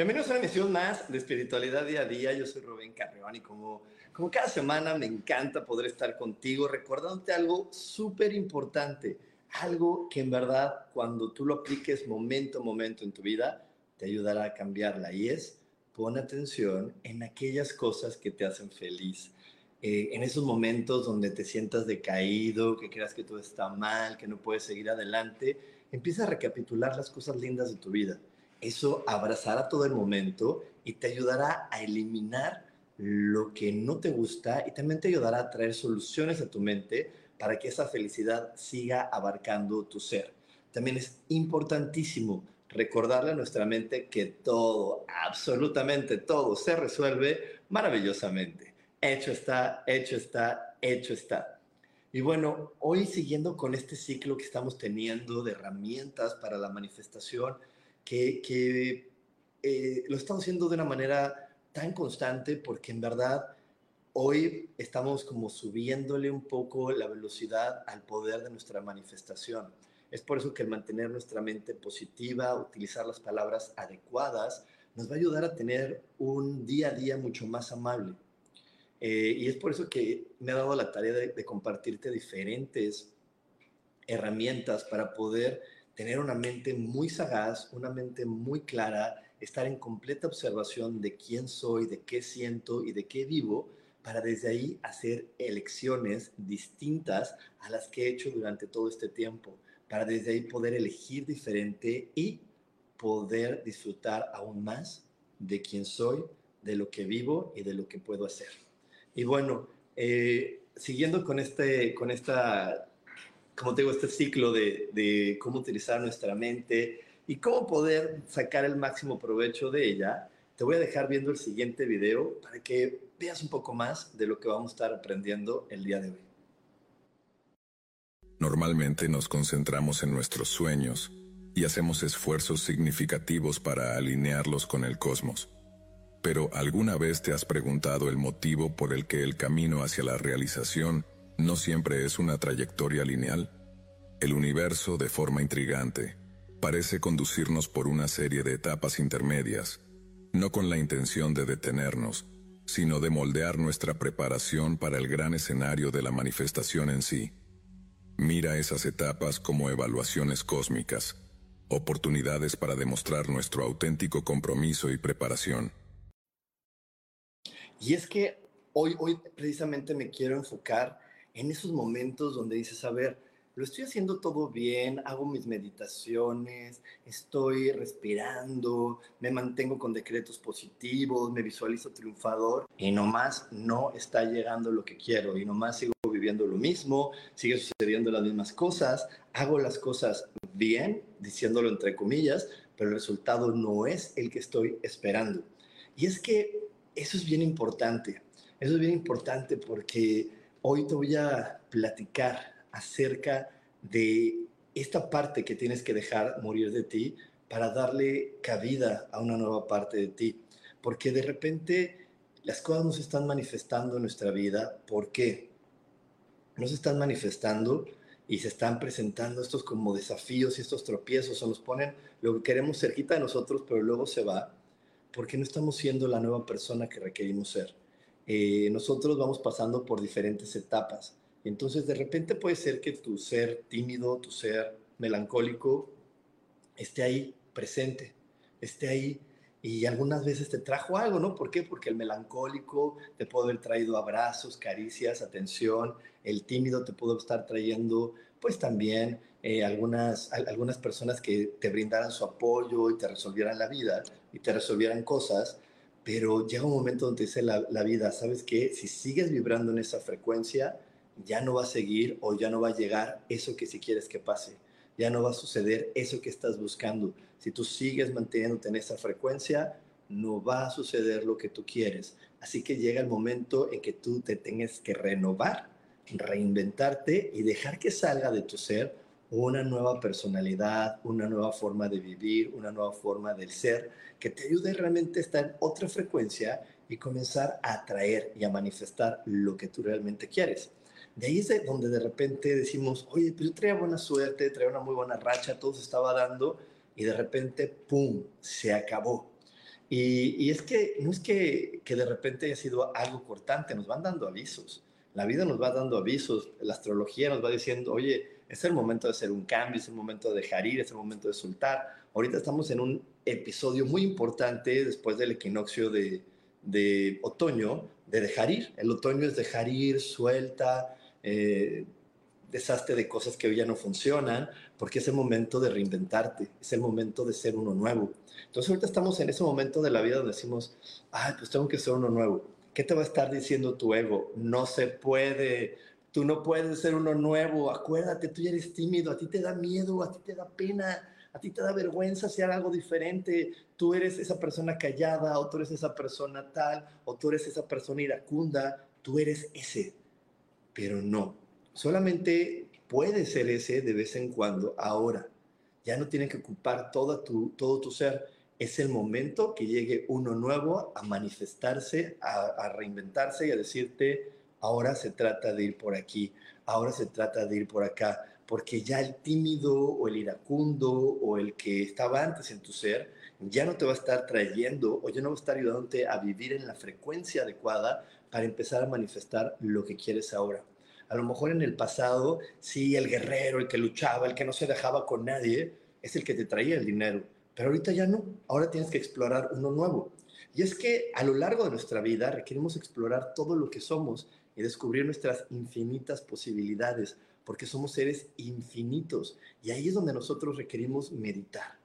Bienvenidos a una emisión más de Espiritualidad Día a Día. Yo soy Rubén Carreón y como, como cada semana me encanta poder estar contigo recordándote algo súper importante, algo que en verdad cuando tú lo apliques momento a momento en tu vida te ayudará a cambiarla y es pon atención en aquellas cosas que te hacen feliz. Eh, en esos momentos donde te sientas decaído, que creas que todo está mal, que no puedes seguir adelante, empieza a recapitular las cosas lindas de tu vida eso abrazará todo el momento y te ayudará a eliminar lo que no te gusta y también te ayudará a traer soluciones a tu mente para que esa felicidad siga abarcando tu ser. También es importantísimo recordarle a nuestra mente que todo, absolutamente todo, se resuelve maravillosamente. Hecho está, hecho está, hecho está. Y bueno, hoy siguiendo con este ciclo que estamos teniendo de herramientas para la manifestación, que, eh, lo estamos haciendo de una manera tan constante porque en verdad hoy estamos como subiéndole un poco la velocidad al poder de nuestra manifestación. Es por eso que mantener nuestra mente positiva, utilizar las palabras adecuadas, nos va a ayudar a tener un día a día mucho más amable. Eh, y es por eso que me ha dado la tarea de compartirte diferentes herramientas para poder tener una mente muy sagaz, una mente muy clara, estar en completa observación de quién soy, de qué siento y de qué vivo, para desde ahí hacer elecciones distintas a las que he hecho durante todo este tiempo, para desde ahí poder elegir diferente y poder disfrutar aún más de quién soy, de lo que vivo y de lo que puedo hacer. Y bueno, eh, siguiendo con, este, con esta como te digo, este ciclo de, cómo utilizar nuestra mente y cómo poder sacar el máximo provecho de ella, te voy a dejar viendo el siguiente video para que veas un poco más de lo que vamos a estar aprendiendo el día de hoy. Normalmente nos concentramos en nuestros sueños y hacemos esfuerzos significativos para alinearlos con el cosmos. Pero ¿alguna vez te has preguntado el motivo por el que el camino hacia la realización no siempre es una trayectoria lineal. El universo, de forma intrigante, parece conducirnos por una serie de etapas intermedias, no con la intención de detenernos, sino de moldear nuestra preparación para el gran escenario de la manifestación en sí. Mira esas etapas como evaluaciones cósmicas, oportunidades para demostrar nuestro auténtico compromiso y preparación. Y es que hoy, hoy precisamente me quiero enfocar en esos momentos donde dices, a ver, lo estoy haciendo todo bien, hago mis meditaciones, estoy respirando, me mantengo con decretos positivos, me visualizo triunfador y nomás no está llegando lo que quiero y nomás sigo viviendo lo mismo, sigue sucediendo las mismas cosas, hago las cosas bien, diciéndolo entre comillas, pero el resultado no es el que estoy esperando. Y es que eso es bien importante, eso es bien importante porque Hoy te voy a platicar acerca de esta parte que tienes que dejar morir de ti para darle cabida a una nueva parte de ti. Porque de repente las cosas nos están manifestando en nuestra vida. ¿Por qué? Nos están manifestando y se están presentando estos como desafíos y estos tropiezos o nos ponen lo que queremos cerquita de nosotros, pero luego se va porque no estamos siendo la nueva persona que requerimos ser. Eh, nosotros vamos pasando por diferentes etapas. Entonces, de repente puede ser que tu ser tímido, tu ser melancólico, esté ahí presente, esté ahí y algunas veces te trajo algo, ¿no? ¿Por qué? Porque el melancólico te puede haber traído abrazos, caricias, atención, el tímido te pudo estar trayendo, pues también eh, algunas, algunas personas que te brindaran su apoyo y te resolvieran la vida y te resolvieran cosas, pero llega un momento donde dice la, vida, ¿sabes qué? Si sigues vibrando en esa frecuencia, ya no va a seguir o ya no va a llegar eso que si quieres que pase, ya no va a suceder eso que estás buscando si tú sigues manteniéndote en esa frecuencia, no va a suceder lo que tú quieres. Así que llega el momento en que tú te tengas que renovar, reinventarte y dejar que salga de tu ser una nueva personalidad, una nueva forma de vivir, una nueva forma del ser, que te ayude realmente a estar en otra frecuencia y comenzar a atraer y a manifestar lo que tú realmente quieres. De ahí es donde de repente decimos, oye, pero yo traía buena suerte, traía una muy buena racha, todo se estaba dando, y de repente, ¡pum!, se acabó. Y, es que no es que, que, de repente haya sido algo cortante, nos van dando avisos. La vida nos va dando avisos, la astrología nos va diciendo, oye, es el momento de hacer un cambio, es el momento de dejar ir, es el momento de soltar. Ahorita estamos en un episodio muy importante después del equinoccio de, otoño, de dejar ir. El otoño es dejar ir, suelta, eh, deshazte de cosas que hoy ya no funcionan, porque es el momento de reinventarte, es el momento de ser uno nuevo. Entonces ahorita estamos en ese momento de la vida donde decimos, ay, pues tengo que ser uno nuevo. ¿Qué te va a estar diciendo tu ego? No se puede, tú no puedes ser uno nuevo, acuérdate, tú eres tímido, a ti te da miedo, a ti te da pena, a ti te da vergüenza hacer algo diferente, tú eres esa persona callada, o tú eres esa persona tal, o tú eres esa persona iracunda, tú eres ese, pero no, solamente puede ser ese de vez en cuando, ahora. Ya no tiene que ocupar todo tu, todo tu ser. Es el momento que llegue uno nuevo a manifestarse, a, reinventarse y a decirte, ahora se trata de ir por aquí, ahora se trata de ir por acá, porque ya el tímido o el iracundo o el que estaba antes en tu ser, ya no te va a estar trayendo o ya no va a estar ayudándote a vivir en la frecuencia adecuada para empezar a manifestar lo que quieres ahora. A lo mejor en el pasado, sí, el guerrero, el que luchaba, el que no se dejaba con nadie, es el que te traía el dinero. Pero ahorita ya no. Ahora tienes que explorar uno nuevo. Y es que a lo largo de nuestra vida requerimos explorar todo lo que somos y descubrir nuestras infinitas posibilidades, porque somos seres infinitos. Y ahí es donde nosotros requerimos meditar,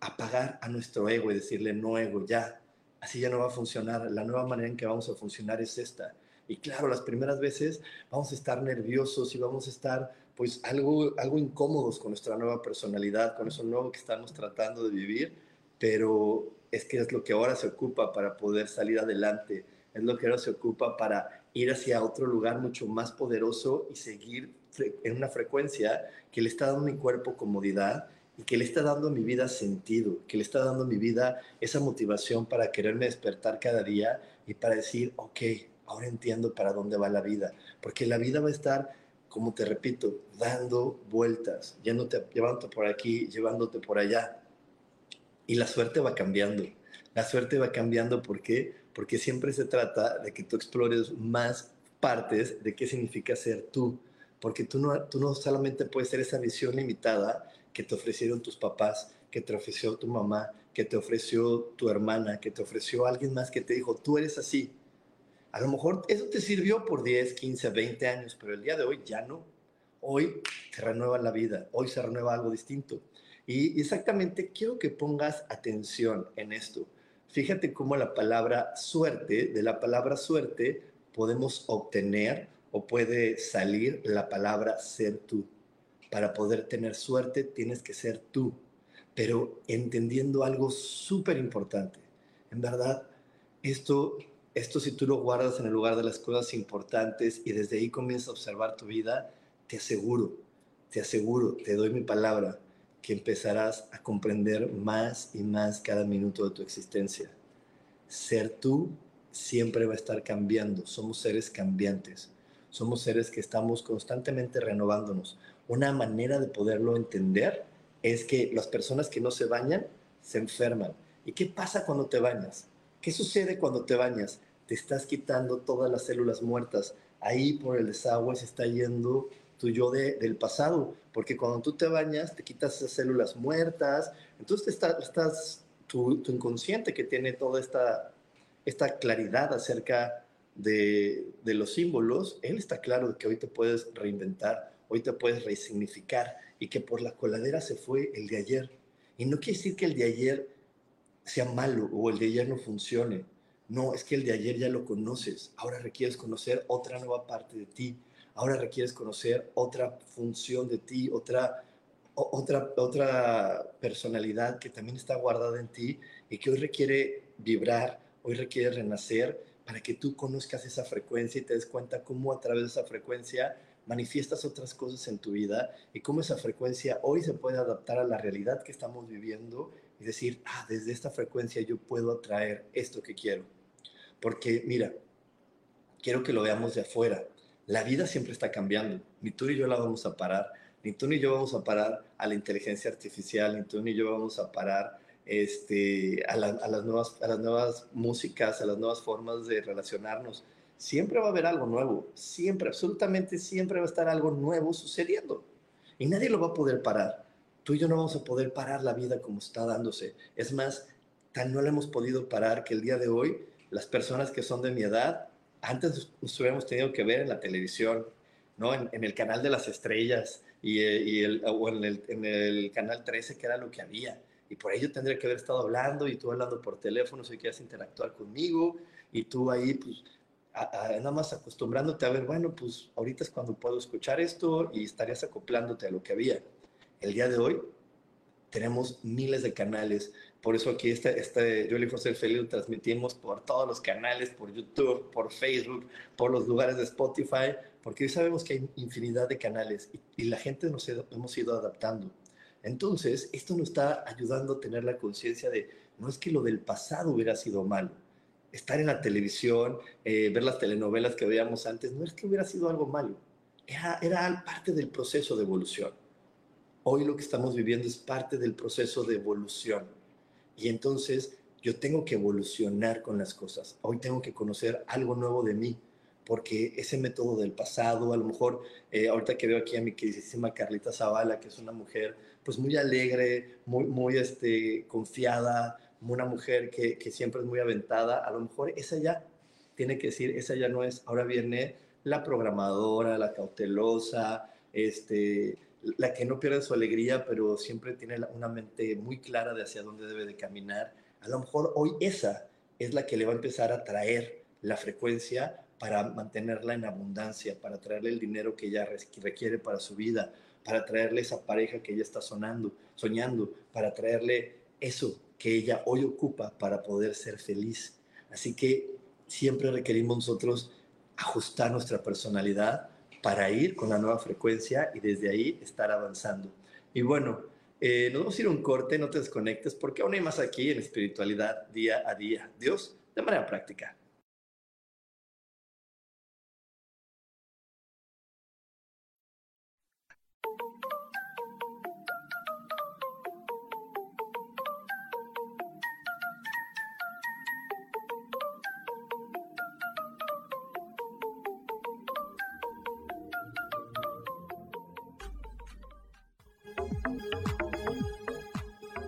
apagar a nuestro ego y decirle, no ego, ya, así ya no va a funcionar. La nueva manera en que vamos a funcionar es esta. Y claro, las primeras veces vamos a estar nerviosos y vamos a estar pues algo, algo incómodos con nuestra nueva personalidad, con eso nuevo que estamos tratando de vivir, pero es que es lo que ahora se ocupa para poder salir adelante, es lo que ahora se ocupa para ir hacia otro lugar mucho más poderoso y seguir en una frecuencia que le está dando a mi cuerpo comodidad y que le está dando a mi vida sentido, que le está dando a mi vida esa motivación para quererme despertar cada día y para decir, ok, ahora entiendo para dónde va la vida, porque la vida va a estar, como te repito, dando vueltas, llevándote por aquí, llevándote por allá. Y la suerte va cambiando. La suerte va cambiando, ¿por qué? Porque siempre se trata de que tú explores más partes de qué significa ser tú. Porque tú no, tú no solamente puedes ser esa visión limitada que te ofrecieron tus papás, que te ofreció tu mamá, que te ofreció tu hermana, que te ofreció alguien más que te dijo, tú eres así, a lo mejor eso te sirvió por 10, 15, 20 años, pero el día de hoy ya no. Hoy se renueva la vida, hoy se renueva algo distinto. Y exactamente quiero que pongas atención en esto. Fíjate cómo la palabra suerte, de la palabra suerte podemos obtener o puede salir la palabra ser tú. Para poder tener suerte tienes que ser tú, pero entendiendo algo súper importante. En verdad, esto esto si tú lo guardas en el lugar de las cosas importantes y desde ahí comienzas a observar tu vida, te aseguro, te aseguro, te doy mi palabra, que empezarás a comprender más y más cada minuto de tu existencia. Ser tú siempre va a estar cambiando, somos seres cambiantes, somos seres que estamos constantemente renovándonos. Una manera de poderlo entender es que las personas que no se bañan se enferman. ¿Y qué pasa cuando te bañas? ¿Qué sucede cuando te bañas? Te estás quitando todas las células muertas. Ahí por el desagüe se está yendo tu yo del pasado, porque cuando tú te bañas te quitas esas células muertas, entonces estás, tu, inconsciente que tiene toda esta, esta claridad acerca de, de, los símbolos, él está claro de que hoy te puedes reinventar, hoy te puedes resignificar y que por la coladera se fue el de ayer. Y no quiere decir que el de ayer sea malo o el de ayer no funcione. No, es que el de ayer ya lo conoces. Ahora requieres conocer otra nueva parte de ti. Ahora requieres conocer otra función de ti, otra, otra, otra personalidad que también está guardada en ti y que hoy requiere vibrar, hoy requiere renacer para que tú conozcas esa frecuencia y te des cuenta cómo a través de esa frecuencia manifiestas otras cosas en tu vida y cómo esa frecuencia hoy se puede adaptar a la realidad que estamos viviendo y decir, ah, desde esta frecuencia yo puedo atraer esto que quiero. Porque mira, quiero que lo veamos de afuera. La vida siempre está cambiando. Ni tú ni yo la vamos a parar. Ni tú ni yo vamos a parar a la inteligencia artificial. Ni tú ni yo vamos a parar este, a, las nuevas, a las nuevas músicas, a las nuevas formas de relacionarnos. Siempre va a haber algo nuevo. Siempre, absolutamente siempre va a estar algo nuevo sucediendo. Y nadie lo va a poder parar tú y yo no vamos a poder parar la vida como está dándose. Es más, tan no la hemos podido parar que el día de hoy las personas que son de mi edad, antes nos hubiéramos tenido que ver en la televisión, ¿no? En, el canal de las estrellas y, eh, el, o en el, en el, canal 13, que era lo que había. Y por ello tendría que haber estado hablando y tú hablando por teléfono si quieres interactuar conmigo y tú ahí, pues, nada más acostumbrándote a ver, bueno, pues ahorita es cuando puedo escuchar esto y estarías acoplándote a lo que había. El día de hoy tenemos miles de canales. Por eso aquí este, este yo y José Feliz lo transmitimos por todos los canales, por YouTube, por Facebook, por los lugares de Spotify, porque sabemos que hay infinidad de canales y, la gente nos hemos ido adaptando. Entonces, esto nos está ayudando a tener la conciencia de, no es que lo del pasado hubiera sido malo. Estar en la televisión, eh, ver las telenovelas que veíamos antes, no es que hubiera sido algo malo. Era, era parte del proceso de evolución. Hoy lo que estamos viviendo es parte del proceso de evolución. Y entonces yo tengo que evolucionar con las cosas. Hoy tengo que conocer algo nuevo de mí, porque ese método del pasado, a lo mejor, eh, ahorita que veo aquí a mi queridísima Carlita Zavala, que es una mujer pues muy alegre, muy, muy este, confiada, una mujer que, que siempre es muy aventada, a lo mejor esa ya tiene que decir, esa ya no es, ahora viene la programadora, la cautelosa, este, la que no pierde su alegría, pero siempre tiene una mente muy clara de hacia dónde debe de caminar. A lo mejor hoy esa es la que le va a empezar a traer la frecuencia para mantenerla en abundancia, para traerle el dinero que ella requiere para su vida, para traerle esa pareja que ella está sonando, soñando, para traerle eso que ella hoy ocupa para poder ser feliz. Así que siempre requerimos nosotros ajustar nuestra personalidad para ir con la nueva frecuencia y desde ahí estar avanzando. Y bueno, eh, nos vamos a ir a un corte, no te desconectes, porque aún hay más aquí en espiritualidad día a día. Dios, de manera práctica.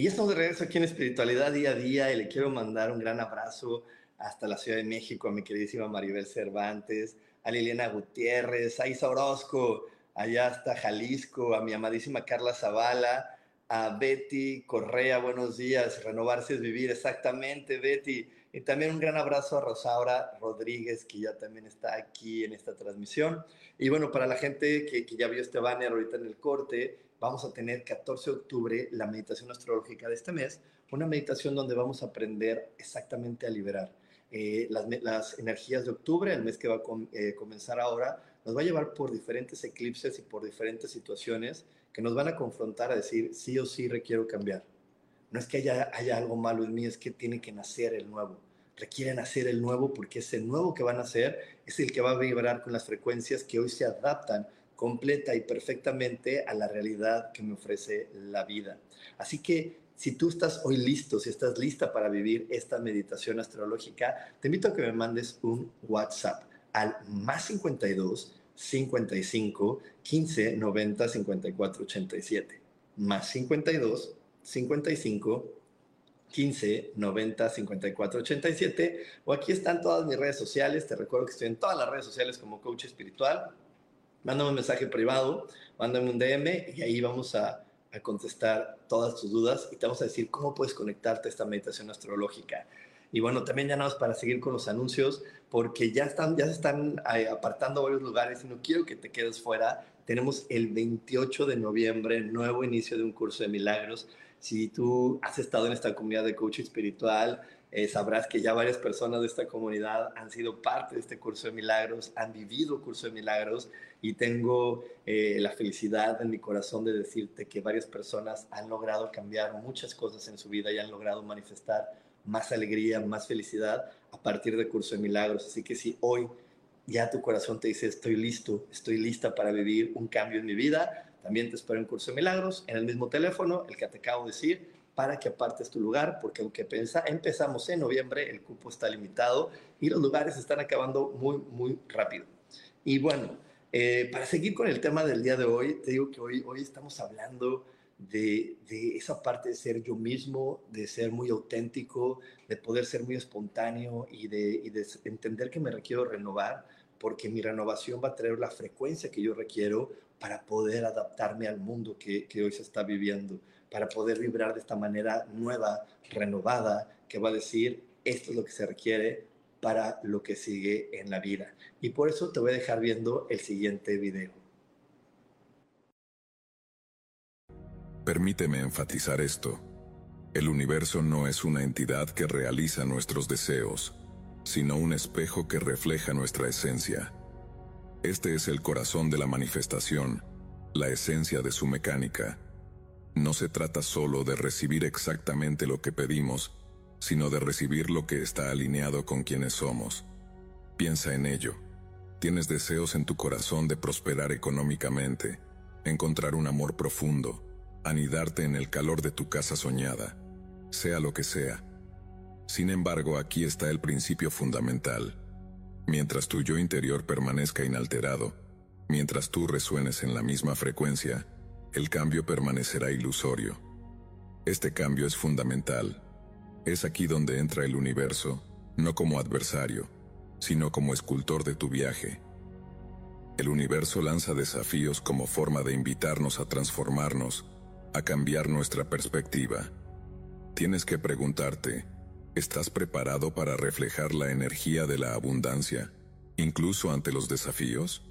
Y ya estamos de regreso aquí en Espiritualidad Día a Día y le quiero mandar un gran abrazo hasta la Ciudad de México a mi queridísima Maribel Cervantes, a Liliana Gutiérrez, a Isa Orozco, allá hasta Jalisco, a mi amadísima Carla Zavala, a Betty Correa, buenos días, renovarse es vivir, exactamente Betty. Y también un gran abrazo a Rosaura Rodríguez, que ya también está aquí en esta transmisión. Y bueno, para la gente que, que ya vio este banner ahorita en el corte, vamos a tener 14 de octubre la meditación astrológica de este mes, una meditación donde vamos a aprender exactamente a liberar. Eh, las, energías de octubre, el mes que va a eh, comenzar ahora, nos va a llevar por diferentes eclipses y por diferentes situaciones que nos van a confrontar a decir, sí o sí requiero cambiar. No es que haya, haya algo malo en mí, es que tiene que nacer el nuevo. Requieren nacer el nuevo porque ese nuevo que van a nacer es el que va a vibrar con las frecuencias que hoy se adaptan completa y perfectamente a la realidad que me ofrece la vida. Así que si tú estás hoy listo, si estás lista para vivir esta meditación astrológica, te invito a que me mandes un WhatsApp al más 52 55 15 90 54 87. Más 52 55 15 90 54 87. O aquí están todas mis redes sociales. Te recuerdo que estoy en todas las redes sociales como coach espiritual mándame un mensaje privado, mándame un DM y ahí vamos a, contestar todas tus dudas y te vamos a decir cómo puedes conectarte a esta meditación astrológica. Y bueno, también ya nada más para seguir con los anuncios, porque ya, están, ya se están eh, apartando varios lugares y no quiero que te quedes fuera. Tenemos el 28 de noviembre, nuevo inicio de un curso de milagros. Si tú has estado en esta comunidad de coaching espiritual, eh, sabrás que ya varias personas de esta comunidad han sido parte de este curso de milagros, han vivido curso de milagros y tengo eh, la felicidad en mi corazón de decirte que varias personas han logrado cambiar muchas cosas en su vida y han logrado manifestar más alegría, más felicidad a partir del curso de milagros. Así que si hoy ya tu corazón te dice estoy listo, estoy lista para vivir un cambio en mi vida, también te espero en curso de milagros en el mismo teléfono, el que te acabo de decir para que apartes tu lugar, porque aunque pensa, empezamos en noviembre, el cupo está limitado y los lugares están acabando muy, muy rápido. Y bueno, eh, para seguir con el tema del día de hoy, te digo que hoy, hoy estamos hablando de, de, esa parte de ser yo mismo, de ser muy auténtico, de poder ser muy espontáneo y de, y de entender que me requiero renovar, porque mi renovación va a traer la frecuencia que yo requiero para poder adaptarme al mundo que, que hoy se está viviendo para poder vibrar de esta manera nueva, renovada, que va a decir, esto es lo que se requiere para lo que sigue en la vida. Y por eso te voy a dejar viendo el siguiente video. Permíteme enfatizar esto. El universo no es una entidad que realiza nuestros deseos, sino un espejo que refleja nuestra esencia. Este es el corazón de la manifestación, la esencia de su mecánica. No se trata solo de recibir exactamente lo que pedimos, sino de recibir lo que está alineado con quienes somos. Piensa en ello. Tienes deseos en tu corazón de prosperar económicamente, encontrar un amor profundo, anidarte en el calor de tu casa soñada, sea lo que sea. Sin embargo, aquí está el principio fundamental. Mientras tu yo interior permanezca inalterado, mientras tú resuenes en la misma frecuencia, el cambio permanecerá ilusorio. Este cambio es fundamental. Es aquí donde entra el universo, no como adversario, sino como escultor de tu viaje. El universo lanza desafíos como forma de invitarnos a transformarnos, a cambiar nuestra perspectiva. Tienes que preguntarte, ¿Estás preparado para reflejar la energía de la abundancia, incluso ante los desafíos?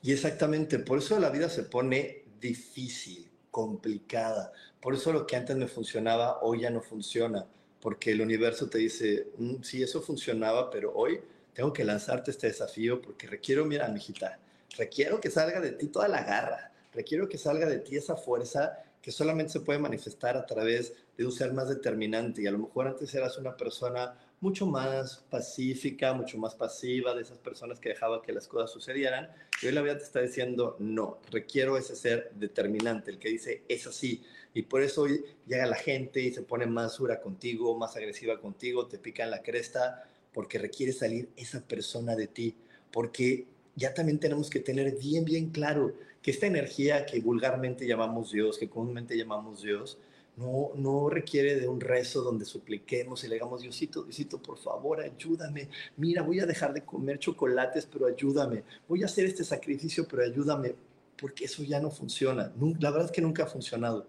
Y exactamente, por eso la vida se pone difícil, complicada. Por eso lo que antes me funcionaba, hoy ya no funciona. Porque el universo te dice, mm, sí, eso funcionaba, pero hoy tengo que lanzarte este desafío porque requiero, mira, mijita, requiero que salga de ti toda la garra, requiero que salga de ti esa fuerza que solamente se puede manifestar a través de un ser más determinante. Y a lo mejor antes eras una persona mucho más pacífica, mucho más pasiva, de esas personas que dejaba que las cosas sucedieran. Y hoy la vida te está diciendo, no, requiero ese ser determinante, el que dice, es así. Y por eso hoy llega la gente y se pone más dura contigo, más agresiva contigo, te pica en la cresta, porque requiere salir esa persona de ti. Porque ya también tenemos que tener bien, bien claro que esta energía que vulgarmente llamamos Dios, que comúnmente llamamos Dios, no, no requiere de un rezo donde supliquemos y le digamos, Diosito, Diosito, por favor, ayúdame. Mira, voy a dejar de comer chocolates, pero ayúdame. Voy a hacer este sacrificio, pero ayúdame. Porque eso ya no funciona. La verdad es que nunca ha funcionado.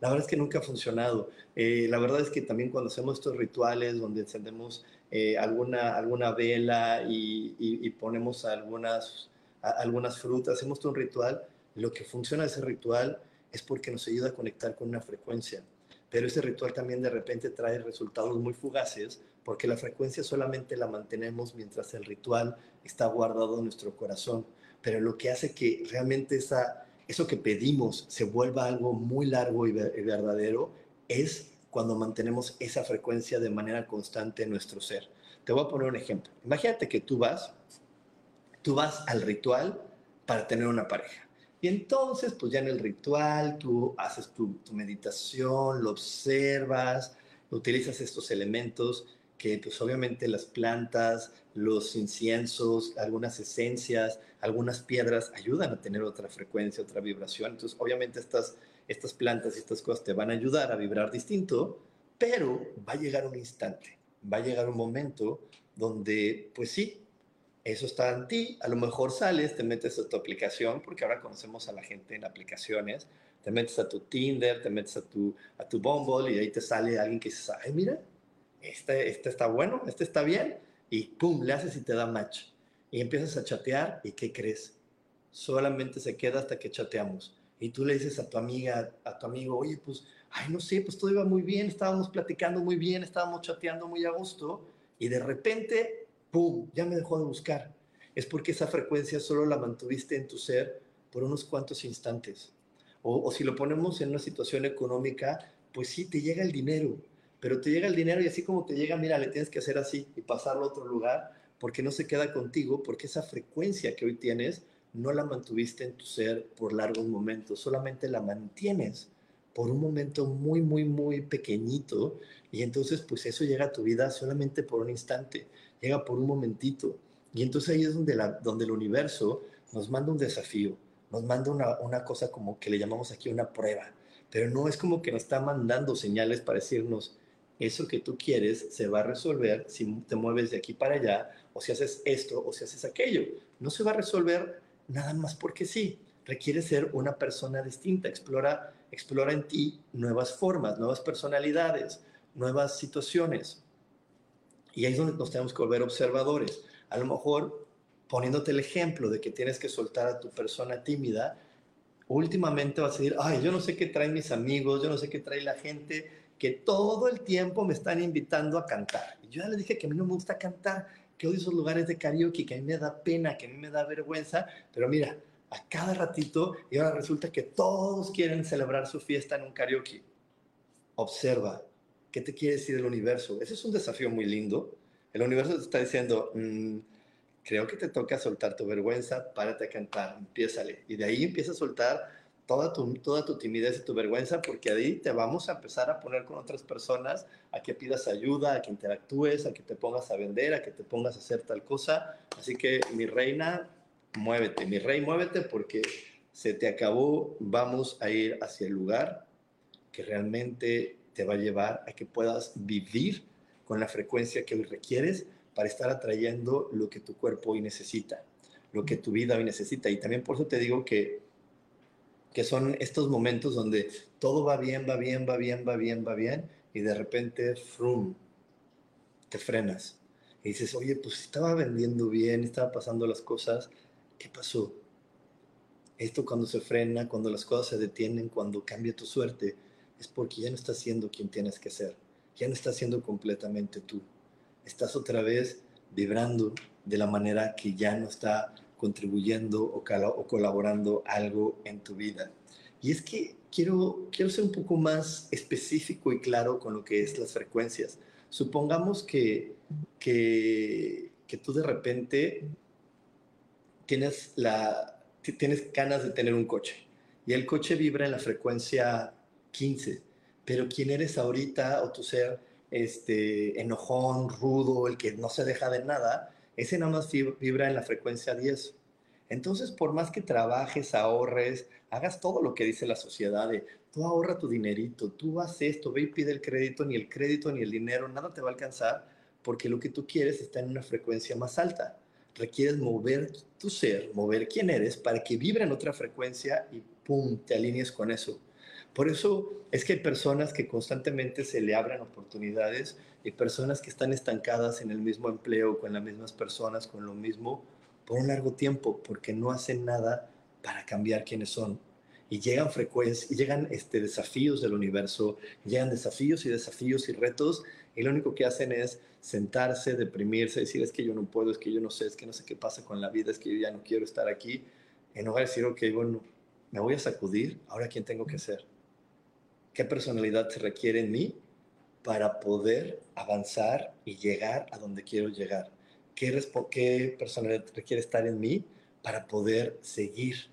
La verdad es que nunca ha funcionado. Eh, la verdad es que también cuando hacemos estos rituales donde encendemos eh, alguna, alguna vela y, y ponemos algunas algunas frutas, hacemos todo un ritual. Lo que funciona ese ritual es porque nos ayuda a conectar con una frecuencia. Pero ese ritual también de repente trae resultados muy fugaces porque la frecuencia solamente la mantenemos mientras el ritual está guardado en nuestro corazón. Pero lo que hace que realmente esa, eso que pedimos se vuelva algo muy largo y verdadero es cuando mantenemos esa frecuencia de manera constante en nuestro ser. Te voy a poner un ejemplo. Imagínate que tú vas tú vas al ritual para tener una pareja. Y entonces, pues ya en el ritual, tú haces tu, meditación, lo observas, utilizas estos elementos que pues obviamente las plantas, los inciensos, algunas esencias, algunas piedras ayudan a tener otra frecuencia, otra vibración. Entonces, obviamente estas, estas plantas y estas cosas te van a ayudar a vibrar distinto, pero va a llegar un instante, va a llegar un momento donde, pues sí, eso está en ti. A lo mejor sales, te metes a tu aplicación, porque ahora conocemos a la gente en aplicaciones. Te metes a tu Tinder, te metes a tu, a tu Bumble y ahí te sale alguien que dice, ay, mira, este, este está bueno, este está bien. Y pum, le haces y te da match. Y empiezas a chatear y ¿qué crees? Solamente se queda hasta que chateamos. Y tú le dices a tu amiga, a tu amigo, oye, pues, ay, no sé, pues todo iba muy bien, estábamos platicando muy bien, estábamos chateando muy a gusto. Y de repente ¡pum!, ya me dejó de buscar. Es porque esa frecuencia solo la mantuviste en tu ser por unos cuantos instantes. O, si lo ponemos en una situación económica, pues sí, te llega el dinero, pero te llega el dinero y así como te llega, mira, le tienes que hacer así y pasarlo a otro lugar, porque no se queda contigo, porque esa frecuencia que hoy tienes no la mantuviste en tu ser por largos momentos, solamente la mantienes por un momento muy, muy, muy pequeñito y entonces pues eso llega a tu vida solamente por un instante llega por un momentito. Y entonces ahí es donde, la, donde el universo nos manda un desafío, nos manda una, una cosa como que le llamamos aquí una prueba, pero no es como que nos está mandando señales para decirnos, eso que tú quieres se va a resolver si te mueves de aquí para allá, o si haces esto, o si haces aquello. No se va a resolver nada más porque sí. Requiere ser una persona distinta. Explora, explora en ti nuevas formas, nuevas personalidades, nuevas situaciones. Y ahí es donde nos tenemos que volver observadores. A lo mejor poniéndote el ejemplo de que tienes que soltar a tu persona tímida, últimamente vas a decir, ay, yo no sé qué traen mis amigos, yo no sé qué trae la gente, que todo el tiempo me están invitando a cantar. Y yo ya les dije que a mí no me gusta cantar, que odio esos lugares de karaoke, que a mí me da pena, que a mí me da vergüenza, pero mira, a cada ratito, y ahora resulta que todos quieren celebrar su fiesta en un karaoke. Observa, ¿Qué te quiere decir el universo? Ese es un desafío muy lindo. El universo te está diciendo, mm, creo que te toca soltar tu vergüenza, párate a cantar, empiézale. Y de ahí empieza a soltar toda tu, toda tu timidez y tu vergüenza, porque ahí te vamos a empezar a poner con otras personas, a que pidas ayuda, a que interactúes, a que te pongas a vender, a que te pongas a hacer tal cosa. Así que, mi reina, muévete, mi rey, muévete, porque se te acabó, vamos a ir hacia el lugar que realmente te va a llevar a que puedas vivir con la frecuencia que hoy requieres para estar atrayendo lo que tu cuerpo hoy necesita, lo que tu vida hoy necesita. Y también por eso te digo que, que son estos momentos donde todo va bien, va bien, va bien, va bien, va bien, y de repente, frum, te frenas. Y dices, oye, pues estaba vendiendo bien, estaba pasando las cosas, ¿qué pasó? Esto cuando se frena, cuando las cosas se detienen, cuando cambia tu suerte, es porque ya no estás siendo quien tienes que ser, ya no estás siendo completamente tú. Estás otra vez vibrando de la manera que ya no está contribuyendo o, colaborando algo en tu vida. Y es que quiero, quiero ser un poco más específico y claro con lo que es las frecuencias. Supongamos que, que, que tú de repente tienes, la, tienes ganas de tener un coche y el coche vibra en la frecuencia 15, pero quién eres ahorita o tu ser este, enojón, rudo, el que no se deja de nada, ese nada más vibra en la frecuencia 10. Entonces, por más que trabajes, ahorres, hagas todo lo que dice la sociedad de tú ahorra tu dinerito, tú haces esto, ve y pide el crédito, ni el crédito ni el dinero, nada te va a alcanzar porque lo que tú quieres está en una frecuencia más alta. Requieres mover tu ser, mover quién eres para que vibre en otra frecuencia y pum, te alinees con eso. Por eso es que hay personas que constantemente se le abren oportunidades y personas que están estancadas en el mismo empleo, con las mismas personas, con lo mismo, por un largo tiempo, porque no hacen nada para cambiar quiénes son. Y llegan frecuencias, y llegan este, desafíos del universo, llegan desafíos y desafíos y retos, y lo único que hacen es sentarse, deprimirse, decir es que yo no puedo, es que yo no sé, es que no sé qué pasa con la vida, es que yo ya no quiero estar aquí, en lugar de decir, ok, bueno, me voy a sacudir, ahora quién tengo que ser qué personalidad se requiere en mí para poder avanzar y llegar a donde quiero llegar. ¿Qué, qué personalidad requiere estar en mí para poder seguir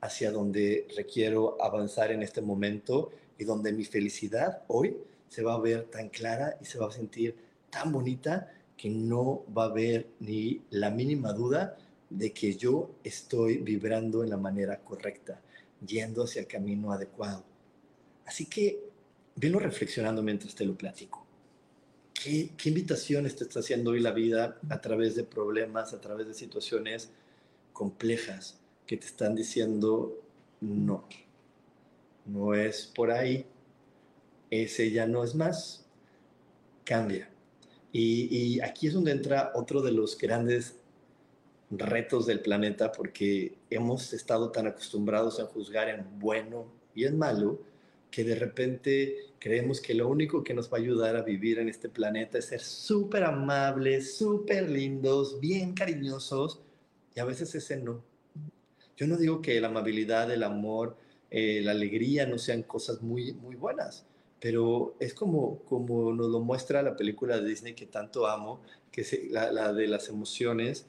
hacia donde requiero avanzar en este momento y donde mi felicidad hoy se va a ver tan clara y se va a sentir tan bonita que no va a haber ni la mínima duda de que yo estoy vibrando en la manera correcta, yendo hacia el camino adecuado. Así que velo reflexionando mientras te lo platico. ¿Qué, ¿Qué invitaciones te está haciendo hoy la vida a través de problemas, a través de situaciones complejas que te están diciendo no? No es por ahí, ese ya no es más, cambia. Y, y, aquí es donde entra otro de los grandes retos del planeta porque hemos estado tan acostumbrados a juzgar en bueno y en malo que de repente creemos que lo único que nos va a ayudar a vivir en este planeta es ser súper amables, súper lindos, bien cariñosos, y a veces ese no. Yo no digo que la amabilidad, el amor, eh, la alegría no sean cosas muy, muy buenas, pero es como, como nos lo muestra la película de Disney que tanto amo, que es la, la de las emociones,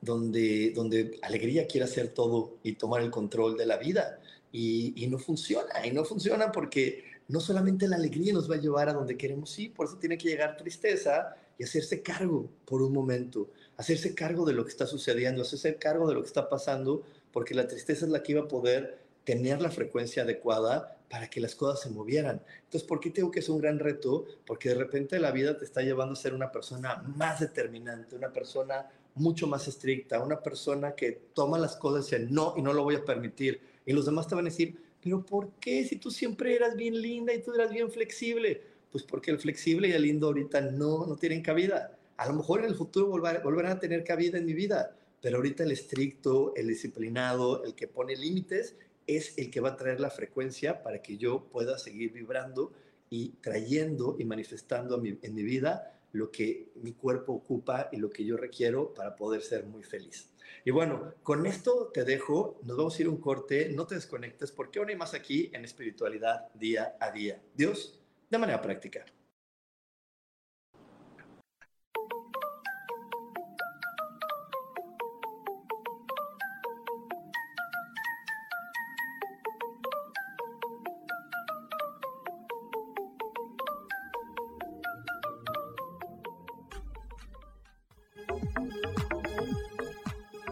donde, donde alegría quiere hacer todo y tomar el control de la vida y, no funciona, y no funciona porque no solamente la alegría nos va a llevar a donde queremos ir, por eso tiene que llegar tristeza y hacerse cargo por un momento, hacerse cargo de lo que está sucediendo, hacerse cargo de lo que está pasando, porque la tristeza es la que iba a poder tener la frecuencia adecuada para que las cosas se movieran. Entonces, ¿por qué tengo que es un gran reto? Porque de repente la vida te está llevando a ser una persona más determinante, una persona mucho más estricta, una persona que toma las cosas y dice, no, y no lo voy a permitir y los demás te van a decir, pero ¿por qué si tú siempre eras bien linda y tú eras bien flexible? Pues porque el flexible y el lindo ahorita no, no tienen cabida. A lo mejor en el futuro volverán a tener cabida en mi vida, pero ahorita el estricto, el disciplinado, el que pone límites, es el que va a traer la frecuencia para que yo pueda seguir vibrando y trayendo y manifestando en mi vida lo que mi cuerpo ocupa y lo que yo requiero para poder ser muy feliz. Y bueno, con esto te dejo, nos vamos a ir un corte, no te desconectes porque aún hay más aquí en espiritualidad día a día. Dios, de manera práctica.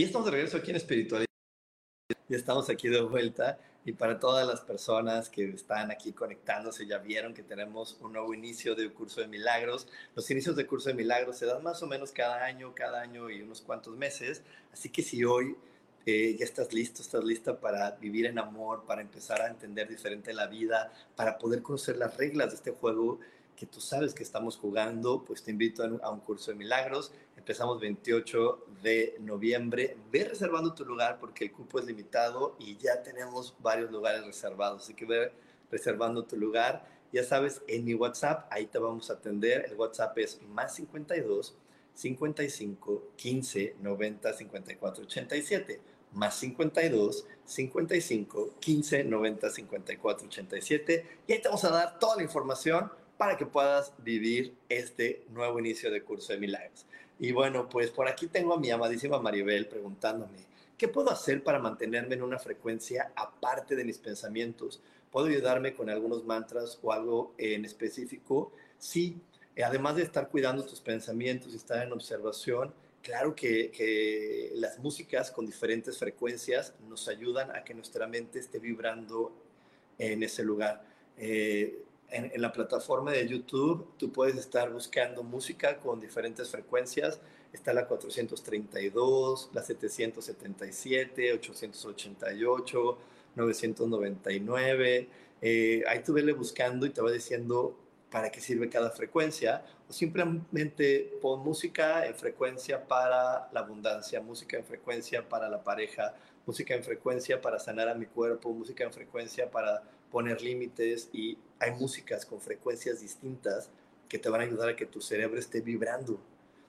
Y estamos de regreso aquí en Espiritualidad. Ya estamos aquí de vuelta y para todas las personas que están aquí conectándose, ya vieron que tenemos un nuevo inicio de curso de milagros. Los inicios de curso de milagros se dan más o menos cada año, cada año y unos cuantos meses. Así que si hoy eh, ya estás listo, estás lista para vivir en amor, para empezar a entender diferente la vida, para poder conocer las reglas de este juego que tú sabes que estamos jugando, pues te invito a un curso de milagros. Empezamos 28 de noviembre. Ve reservando tu lugar porque el cupo es limitado y ya tenemos varios lugares reservados. Así que ve reservando tu lugar. Ya sabes, en mi WhatsApp, ahí te vamos a atender. El WhatsApp es más 52 55 15 90 54 87 más 52 55 15 90 54 87 y ahí te vamos a dar toda la información para que puedas vivir este nuevo inicio de curso de milagros. Y bueno, pues por aquí tengo a mi amadísima Maribel preguntándome, ¿qué puedo hacer para mantenerme en una frecuencia aparte de mis pensamientos? ¿Puedo ayudarme con algunos mantras o algo en específico? Sí, además de estar cuidando tus pensamientos y estar en observación, claro que, las músicas con diferentes frecuencias nos ayudan a que nuestra mente esté vibrando en ese lugar. Eh, en, la plataforma de YouTube tú puedes estar buscando música con diferentes frecuencias. Está la 432, la 777, 888, 999. ahí tú vele buscando y te va diciendo para qué sirve cada frecuencia. O simplemente pon música en frecuencia para la abundancia, música en frecuencia para la pareja, música en frecuencia para sanar a mi cuerpo, música en frecuencia para poner límites y hay músicas con frecuencias distintas que te van a ayudar a que tu cerebro esté vibrando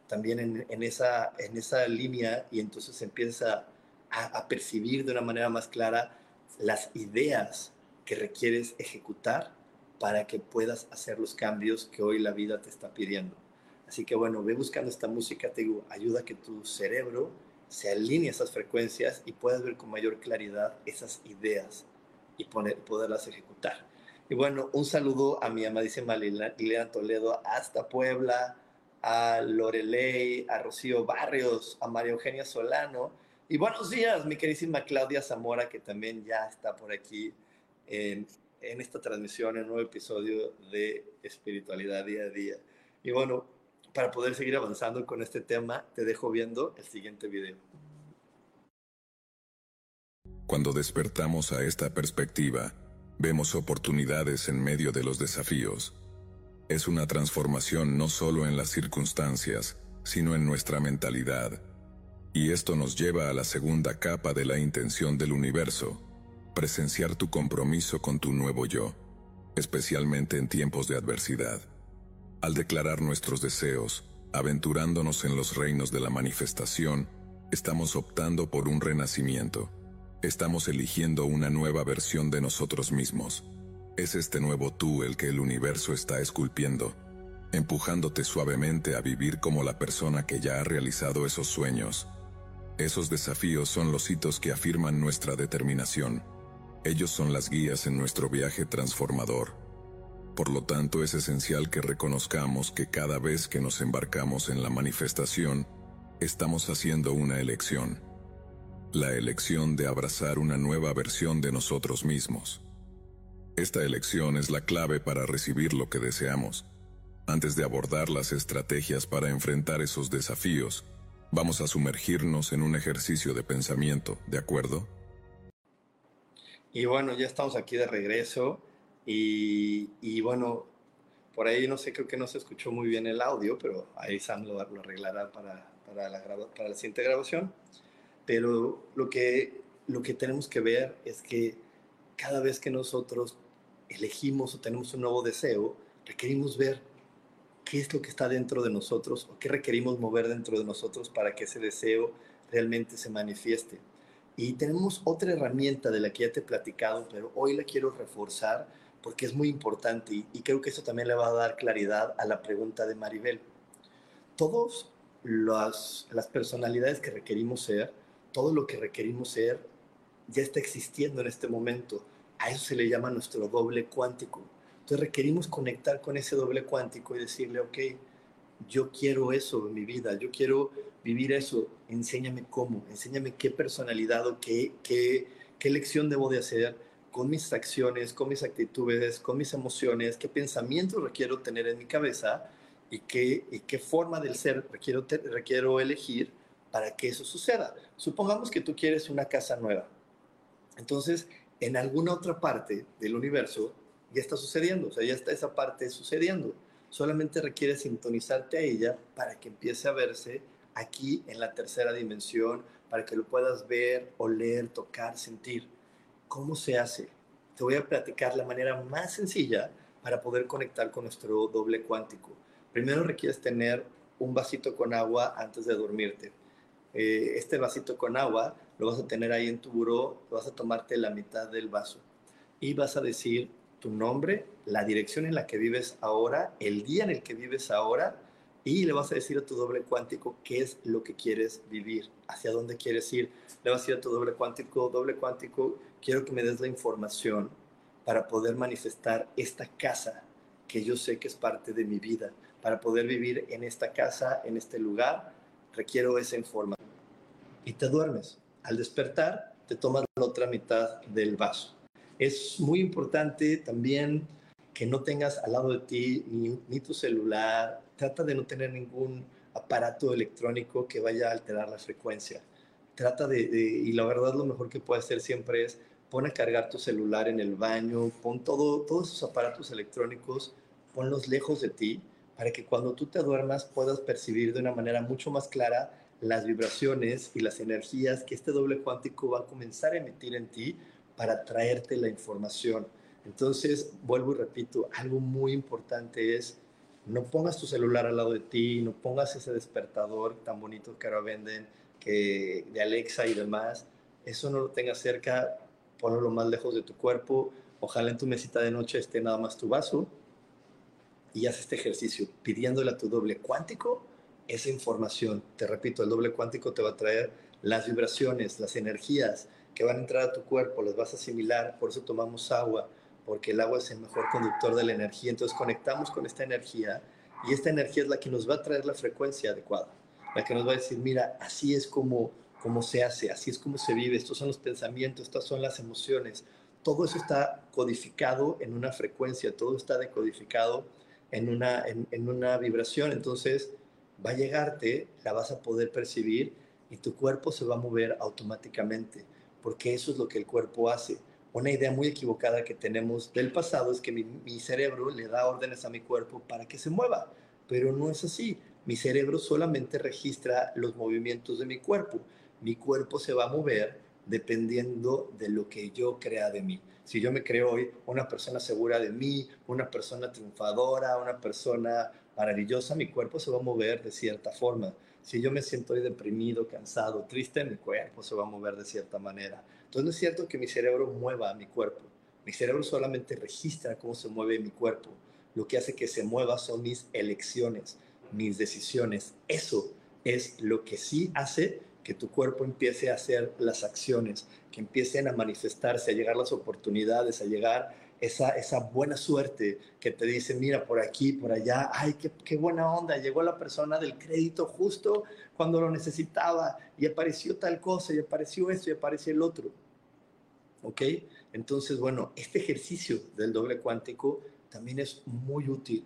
también en, esa, en esa línea y entonces empiezas a, a percibir de una manera más clara las ideas que requieres ejecutar para que puedas hacer los cambios que hoy la vida te está pidiendo. Así que bueno, ve buscando esta música, te digo, ayuda a que tu cerebro se alinee a esas frecuencias y puedas ver con mayor claridad esas ideas y poderlas ejecutar. Y bueno, un saludo a mi amadísima Liliana Toledo hasta Puebla, a Lorelei, a Rocío Barrios, a María Eugenia Solano. Y buenos días, mi queridísima Claudia Zamora, que también ya está por aquí en, en esta transmisión, en un nuevo episodio de Espiritualidad Día a Día. Y bueno, para poder seguir avanzando con este tema, te dejo viendo el siguiente video. Cuando despertamos a esta perspectiva, vemos oportunidades en medio de los desafíos. Es una transformación no solo en las circunstancias, sino en nuestra mentalidad. Y esto nos lleva a la segunda capa de la intención del universo, presenciar tu compromiso con tu nuevo yo, especialmente en tiempos de adversidad. Al declarar nuestros deseos, aventurándonos en los reinos de la manifestación, estamos optando por un renacimiento. Estamos eligiendo una nueva versión de nosotros mismos. Es este nuevo tú el que el universo está esculpiendo, empujándote suavemente a vivir como la persona que ya ha realizado esos sueños. Esos desafíos son los hitos que afirman nuestra determinación. Ellos son las guías en nuestro viaje transformador. Por lo tanto, es esencial que reconozcamos que cada vez que nos embarcamos en la manifestación, estamos haciendo una elección. La elección de abrazar una nueva versión de nosotros mismos. Esta elección es la clave para recibir lo que deseamos. Antes de abordar las estrategias para enfrentar esos desafíos, vamos a sumergirnos en un ejercicio de pensamiento, ¿de acuerdo? Y bueno, ya estamos aquí de regreso. Y, bueno, por ahí no sé, creo que no se escuchó muy bien el audio, pero ahí Sam lo, arreglará para, para, la para la siguiente grabación. Pero lo que, lo que tenemos que ver es que cada vez que nosotros elegimos o tenemos un nuevo deseo, requerimos ver qué es lo que está dentro de nosotros o qué requerimos mover dentro de nosotros para que ese deseo realmente se manifieste. Y tenemos otra herramienta de la que ya te he platicado, pero hoy la quiero reforzar porque es muy importante y, creo que eso también le va a dar claridad a la pregunta de Maribel. Todas las, las personalidades que requerimos ser, todo lo que requerimos ser, ya está existiendo en este momento. A eso se le llama nuestro doble cuántico. Entonces requerimos conectar con ese doble cuántico y decirle, ok, yo quiero eso en mi vida, yo quiero vivir eso, enséñame cómo, enséñame qué personalidad o qué, qué, qué lección debo de hacer con mis acciones, con mis actitudes, con mis emociones, qué pensamientos requiero tener en mi cabeza y qué, y qué forma del ser requiero, requiero elegir para que eso suceda. Supongamos que tú quieres una casa nueva. Entonces, en alguna otra parte del universo ya está sucediendo, o sea, ya está esa parte sucediendo. Solamente requiere sintonizarte a ella para que empiece a verse aquí en la tercera dimensión, para que lo puedas ver, oler, tocar, sentir. ¿Cómo se hace? Te voy a platicar la manera más sencilla para poder conectar con nuestro doble cuántico. Primero requieres tener un vasito con agua antes de dormirte. Eh, este vasito con agua lo vas a tener ahí en tu buró, vas a tomarte la mitad del vaso y vas a decir tu nombre, la dirección en la que vives ahora, el día en el que vives ahora y le vas a decir a tu doble cuántico qué es lo que quieres vivir, hacia dónde quieres ir. Le vas a decir a tu doble cuántico, doble cuántico, quiero que me des la información para poder manifestar esta casa que yo sé que es parte de mi vida. Para poder vivir en esta casa, en este lugar, requiero esa información. Y te duermes. Al despertar, te tomas la otra mitad del vaso. Es muy importante también que no tengas al lado de ti ni, tu celular. Trata de no tener ningún aparato electrónico que vaya a alterar la frecuencia. Trata de, y la verdad lo mejor que puedes hacer siempre es pon a cargar tu celular en el baño, pon todo, todos esos aparatos electrónicos, ponlos lejos de ti para que cuando tú te duermas puedas percibir de una manera mucho más clara las vibraciones y las energías que este doble cuántico va a comenzar a emitir en ti para traerte la información. Entonces, vuelvo y repito, algo muy importante es no pongas tu celular al lado de ti, no pongas ese despertador tan bonito que ahora venden que de Alexa y demás, eso no lo tengas cerca ponlo lo más lejos de tu cuerpo, ojalá en tu mesita de noche esté nada más tu vaso y haz este ejercicio pidiéndole a tu doble cuántico esa información. Te repito, el doble cuántico te va a traer las vibraciones, las energías que van a entrar a tu cuerpo, las vas a asimilar, por eso tomamos agua, porque el agua es el mejor conductor de la energía, entonces conectamos con esta energía y esta energía es la que nos va a traer la frecuencia adecuada, la que nos va a decir, mira, así es como cómo se hace, así es como se vive, estos son los pensamientos, estas son las emociones. Todo eso está codificado en una frecuencia, todo está decodificado en una, en, una vibración. Entonces va a llegarte, la vas a poder percibir y tu cuerpo se va a mover automáticamente, porque eso es lo que el cuerpo hace. Una idea muy equivocada que tenemos del pasado es que mi, mi, cerebro le da órdenes a mi cuerpo para que se mueva, pero no es así. Mi cerebro solamente registra los movimientos de mi cuerpo mi cuerpo se va a mover dependiendo de lo que yo crea de mí. Si yo me creo hoy una persona segura de mí, una persona triunfadora, una persona maravillosa, mi cuerpo se va a mover de cierta forma. Si yo me siento hoy deprimido, cansado, triste, mi cuerpo se va a mover de cierta manera. Entonces no es cierto que mi cerebro mueva a mi cuerpo. Mi cerebro solamente registra cómo se mueve mi cuerpo. Lo que hace que se mueva son mis elecciones, mis decisiones. Eso es lo que sí hace que tu cuerpo empiece a hacer las acciones, que empiecen a manifestarse, a llegar las oportunidades, a llegar esa, esa buena suerte que te dice, mira, por aquí, por allá, ay, qué, qué buena onda, llegó la persona del crédito justo cuando lo necesitaba y apareció tal cosa y apareció esto y apareció el otro. ¿Ok? Entonces, bueno, este ejercicio del doble cuántico también es muy útil.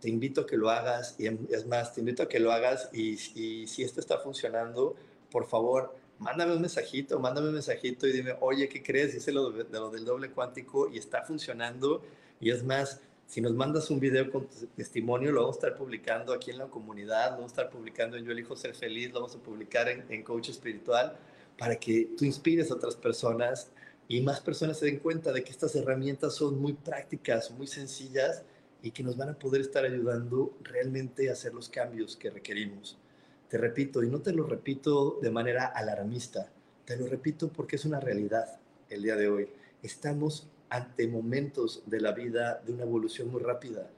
Te invito a que lo hagas y es más, te invito a que lo hagas y, y si esto está funcionando, por favor, mándame un mensajito, mándame un mensajito y dime, oye, ¿qué crees? Hice lo, de, lo del doble cuántico y está funcionando. Y es más, si nos mandas un video con tu testimonio, lo vamos a estar publicando aquí en la comunidad, lo vamos a estar publicando en Yo Elijo Ser Feliz, lo vamos a publicar en, en Coach Espiritual para que tú inspires a otras personas y más personas se den cuenta de que estas herramientas son muy prácticas, muy sencillas y que nos van a poder estar ayudando realmente a hacer los cambios que requerimos. Te repito, y no te lo repito de manera alarmista, te lo repito porque es una realidad el día de hoy. Estamos ante momentos de la vida de una evolución muy rápida.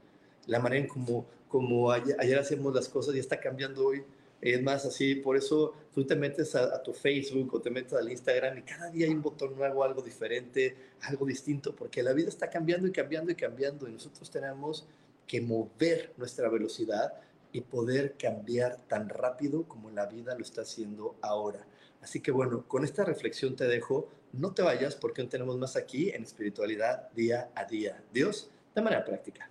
La manera en como, como ayer, ayer hacemos las cosas ya está cambiando hoy. Es más, así, por eso tú te metes a, tu Facebook o te metes al Instagram y cada día hay un botón nuevo, algo diferente, algo distinto, porque la vida está cambiando y cambiando y cambiando y nosotros tenemos que mover nuestra velocidad y poder cambiar tan rápido como la vida lo está haciendo ahora. Así que bueno, con esta reflexión te dejo. No te vayas porque aún tenemos más aquí en espiritualidad día a día. Dios, de manera práctica.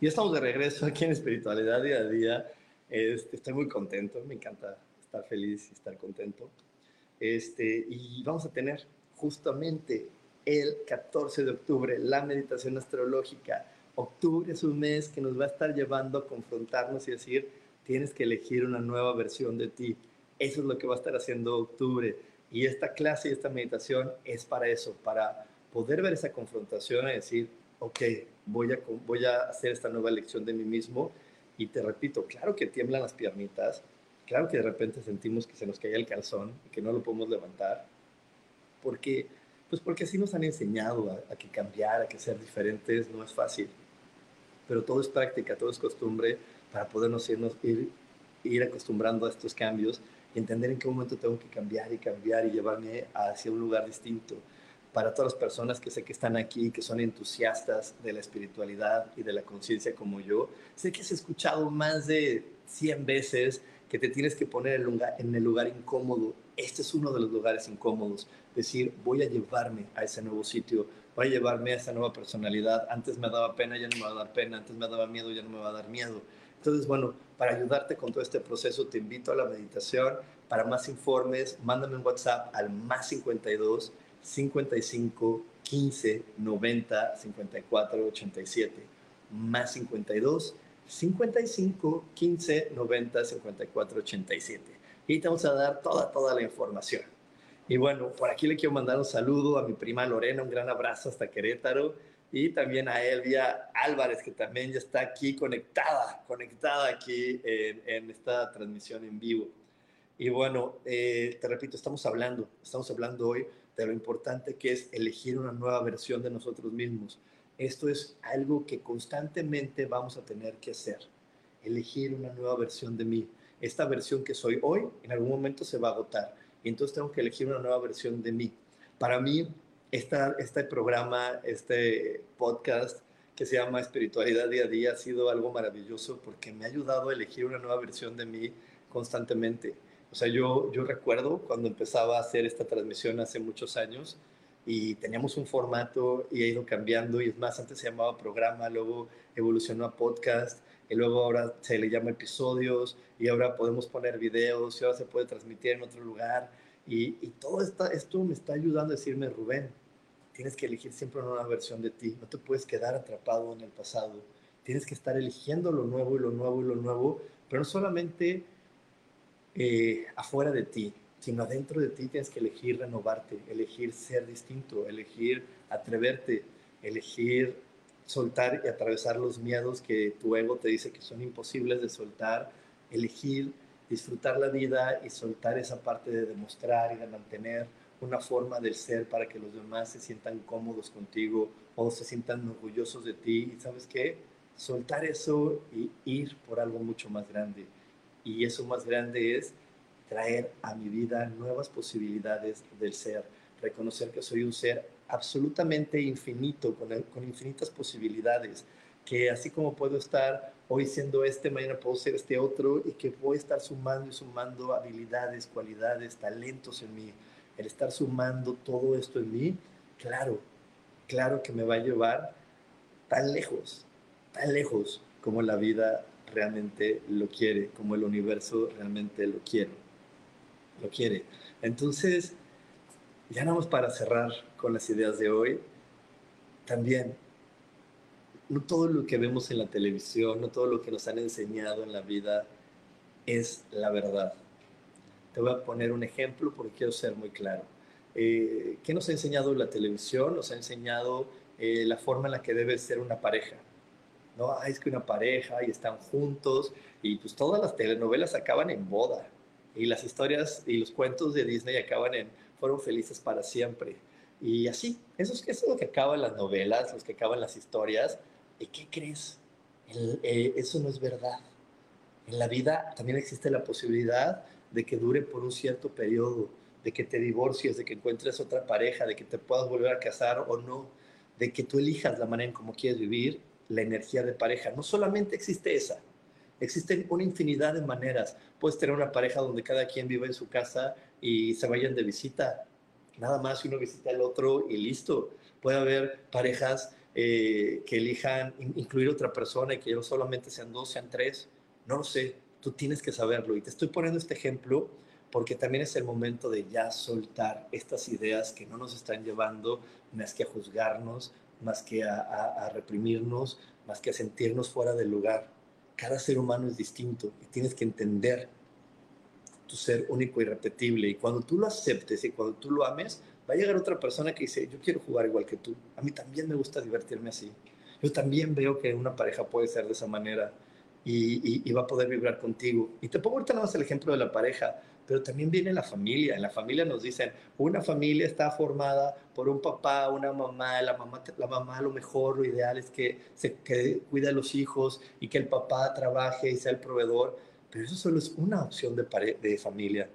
Y estamos de regreso aquí en Espiritualidad Día a Día. Este, estoy muy contento, me encanta estar feliz y estar contento. Este, y vamos a tener justamente el 14 de octubre la meditación astrológica. Octubre es un mes que nos va a estar llevando a confrontarnos y decir, tienes que elegir una nueva versión de ti. Eso es lo que va a estar haciendo octubre. Y esta clase y esta meditación es para eso, para poder ver esa confrontación y decir, ok, voy a, voy a hacer esta nueva elección de mí mismo. Y te repito, claro que tiemblan las piernitas, claro que de repente sentimos que se nos cae el calzón y que no lo podemos levantar, porque, pues porque así nos han enseñado a, a que cambiar, a que ser diferentes no es fácil. Pero todo es práctica, todo es costumbre para podernos irnos, ir, ir acostumbrando a estos cambios y entender en qué momento tengo que cambiar y cambiar y llevarme hacia un lugar distinto. Para todas las personas que sé que están aquí, que son entusiastas de la espiritualidad y de la conciencia como yo, sé que has escuchado más de 100 veces que te tienes que poner en el, lugar, incómodo. Este es uno de los lugares incómodos. Decir, voy a llevarme a ese nuevo sitio, voy a llevarme a esa nueva personalidad. Antes me daba pena, ya no me va a dar pena. Antes me daba miedo, ya no me va a dar miedo entonces, bueno, para ayudarte con todo este proceso, te invito a la meditación. Para más informes, mándame un WhatsApp al más 52 55 15 90 54 87. Más 52 55 15 90 54 87. Y te vamos a dar toda, toda la información. Y bueno, por aquí le quiero mandar un saludo a mi prima Lorena, un gran abrazo hasta Querétaro y también a Elvia Álvarez, que también ya está aquí conectada, conectada aquí en, esta transmisión en vivo. Y bueno, eh, te repito, estamos hablando, estamos hablando hoy de lo importante que es elegir una nueva versión de nosotros mismos. Esto es algo que constantemente vamos a tener que hacer, elegir una nueva versión de mí. Esta versión que soy hoy, en algún momento se va a agotar. Y entonces tengo que elegir una nueva versión de mí. Para mí, este programa, este podcast que se llama Espiritualidad Día a Día ha sido algo maravilloso porque me ha ayudado a elegir una nueva versión de mí constantemente. O sea, yo, yo recuerdo cuando empezaba a hacer esta transmisión hace muchos años y teníamos un formato y ha ido cambiando y es más, antes se llamaba programa, luego evolucionó a podcast y luego ahora se le llama episodios y ahora podemos poner videos y ahora se puede transmitir en otro lugar y, y todo esto me está ayudando a decirme, Rubén, tienes que elegir siempre una nueva versión de ti, no te puedes quedar atrapado en el pasado, tienes que estar eligiendo lo nuevo y lo nuevo y lo nuevo, pero no solamente eh, afuera de ti, sino adentro de ti tienes que elegir renovarte, elegir ser distinto, elegir atreverte, elegir soltar y atravesar los miedos que tu ego te dice que son imposibles de soltar, elegir disfrutar la vida y soltar esa parte de demostrar y de mantener una forma del ser para que los demás se sientan cómodos contigo o se sientan orgullosos de ti. ¿Y sabes qué? Soltar eso y ir por algo mucho más grande. Y eso más grande es traer a mi vida nuevas posibilidades del ser. Reconocer que soy un ser absolutamente infinito, con, con infinitas posibilidades. Que así como puedo estar hoy siendo este, mañana puedo ser este otro y que voy a estar sumando y sumando habilidades, cualidades, talentos en mí el estar sumando todo esto en mí, claro, claro que me va a llevar tan lejos, tan lejos como la vida realmente lo quiere, como el universo realmente lo quiere. Lo quiere. Entonces, ya vamos para cerrar con las ideas de hoy. También, no todo lo que vemos en la televisión, no todo lo que nos han enseñado en la vida es la verdad. Te voy a poner un ejemplo porque quiero ser muy claro. Eh, ¿Qué nos ha enseñado la televisión? Nos ha enseñado eh, la forma en la que debe ser una pareja. ¿No? Ah, es que una pareja y están juntos y pues todas las telenovelas acaban en boda y las historias y los cuentos de Disney acaban en fueron felices para siempre. Y así, eso es, eso es lo que acaban las novelas, los que acaban las historias. ¿Y qué crees? Eh, eso no es verdad. En la vida también existe la posibilidad de que dure por un cierto periodo, de que te divorcies, de que encuentres otra pareja, de que te puedas volver a casar o no, de que tú elijas la manera en cómo quieres vivir la energía de pareja. No solamente existe esa, existen una infinidad de maneras. Puedes tener una pareja donde cada quien vive en su casa y se vayan de visita, nada más uno visita al otro y listo. Puede haber parejas eh, que elijan incluir otra persona y que no solamente sean dos, sean tres, no lo sé tú tienes que saberlo. Y te estoy poniendo este ejemplo porque también es el momento de ya soltar estas ideas que no nos están llevando más que a juzgarnos, más que a, reprimirnos, más que a sentirnos fuera del lugar. Cada ser humano es distinto y tienes que entender tu ser único y repetible. Y cuando tú lo aceptes y cuando tú lo ames, Va a llegar otra persona que dice, yo quiero jugar igual que tú. A mí también me gusta divertirme así. Yo también veo que una pareja puede ser de esa manera y, y va a poder vibrar contigo. Y te pongo ahorita nada más el ejemplo de la pareja pero también viene la familia. En la familia nos dicen, una familia está formada por un papá, una mamá, la mamá, la mamá lo mejor, lo ideal es que se que cuide a los hijos y que el papá trabaje y sea el proveedor, pero eso solo es una opción de, de familia.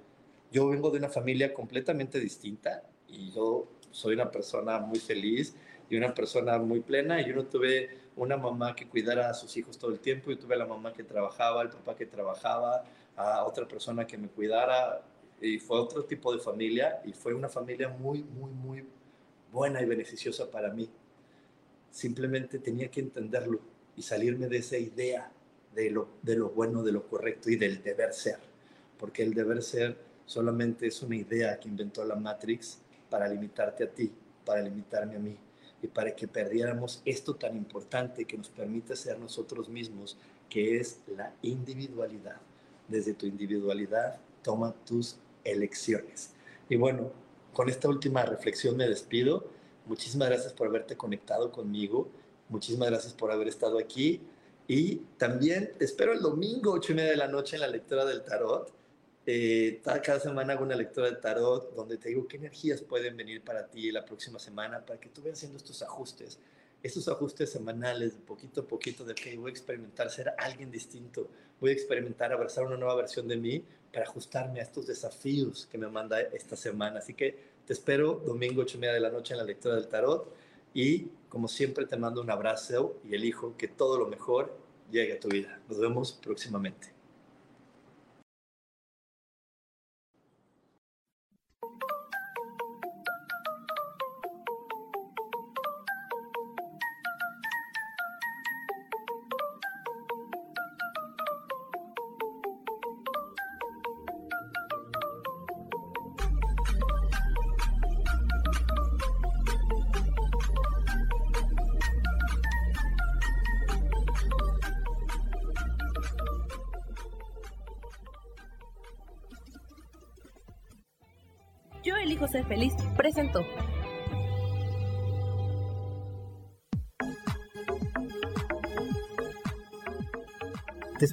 Yo vengo de una familia completamente distinta y yo soy una persona muy feliz y una persona muy plena y yo no tuve una mamá que cuidara a sus hijos todo el tiempo, yo tuve la mamá que trabajaba, el papá que trabajaba, a otra persona que me cuidara y fue otro tipo de familia y fue una familia muy, muy, muy buena y beneficiosa para mí. Simplemente tenía que entenderlo y salirme de esa idea de lo, de lo bueno, de lo correcto y del deber ser, porque el deber ser solamente es una idea que inventó la Matrix para limitarte a ti, para limitarme a mí y para que perdiéramos esto tan importante que nos permite ser nosotros mismos, que es la individualidad desde tu individualidad, toma tus elecciones. Y bueno, con esta última reflexión me despido. Muchísimas gracias por haberte conectado conmigo. Muchísimas gracias por haber estado aquí. Y también espero el domingo, 8 y media de la noche, en la lectura del tarot. Eh, cada semana hago una lectura del tarot donde te digo qué energías pueden venir para ti la próxima semana para que tú vayas haciendo estos ajustes esos ajustes semanales, poquito a poquito, de que voy a experimentar ser alguien distinto, voy a experimentar abrazar una nueva versión de mí para ajustarme a estos desafíos que me manda esta semana. Así que te espero domingo 8 y media de la noche en la lectura del tarot y como siempre te mando un abrazo y elijo que todo lo mejor llegue a tu vida. Nos vemos próximamente.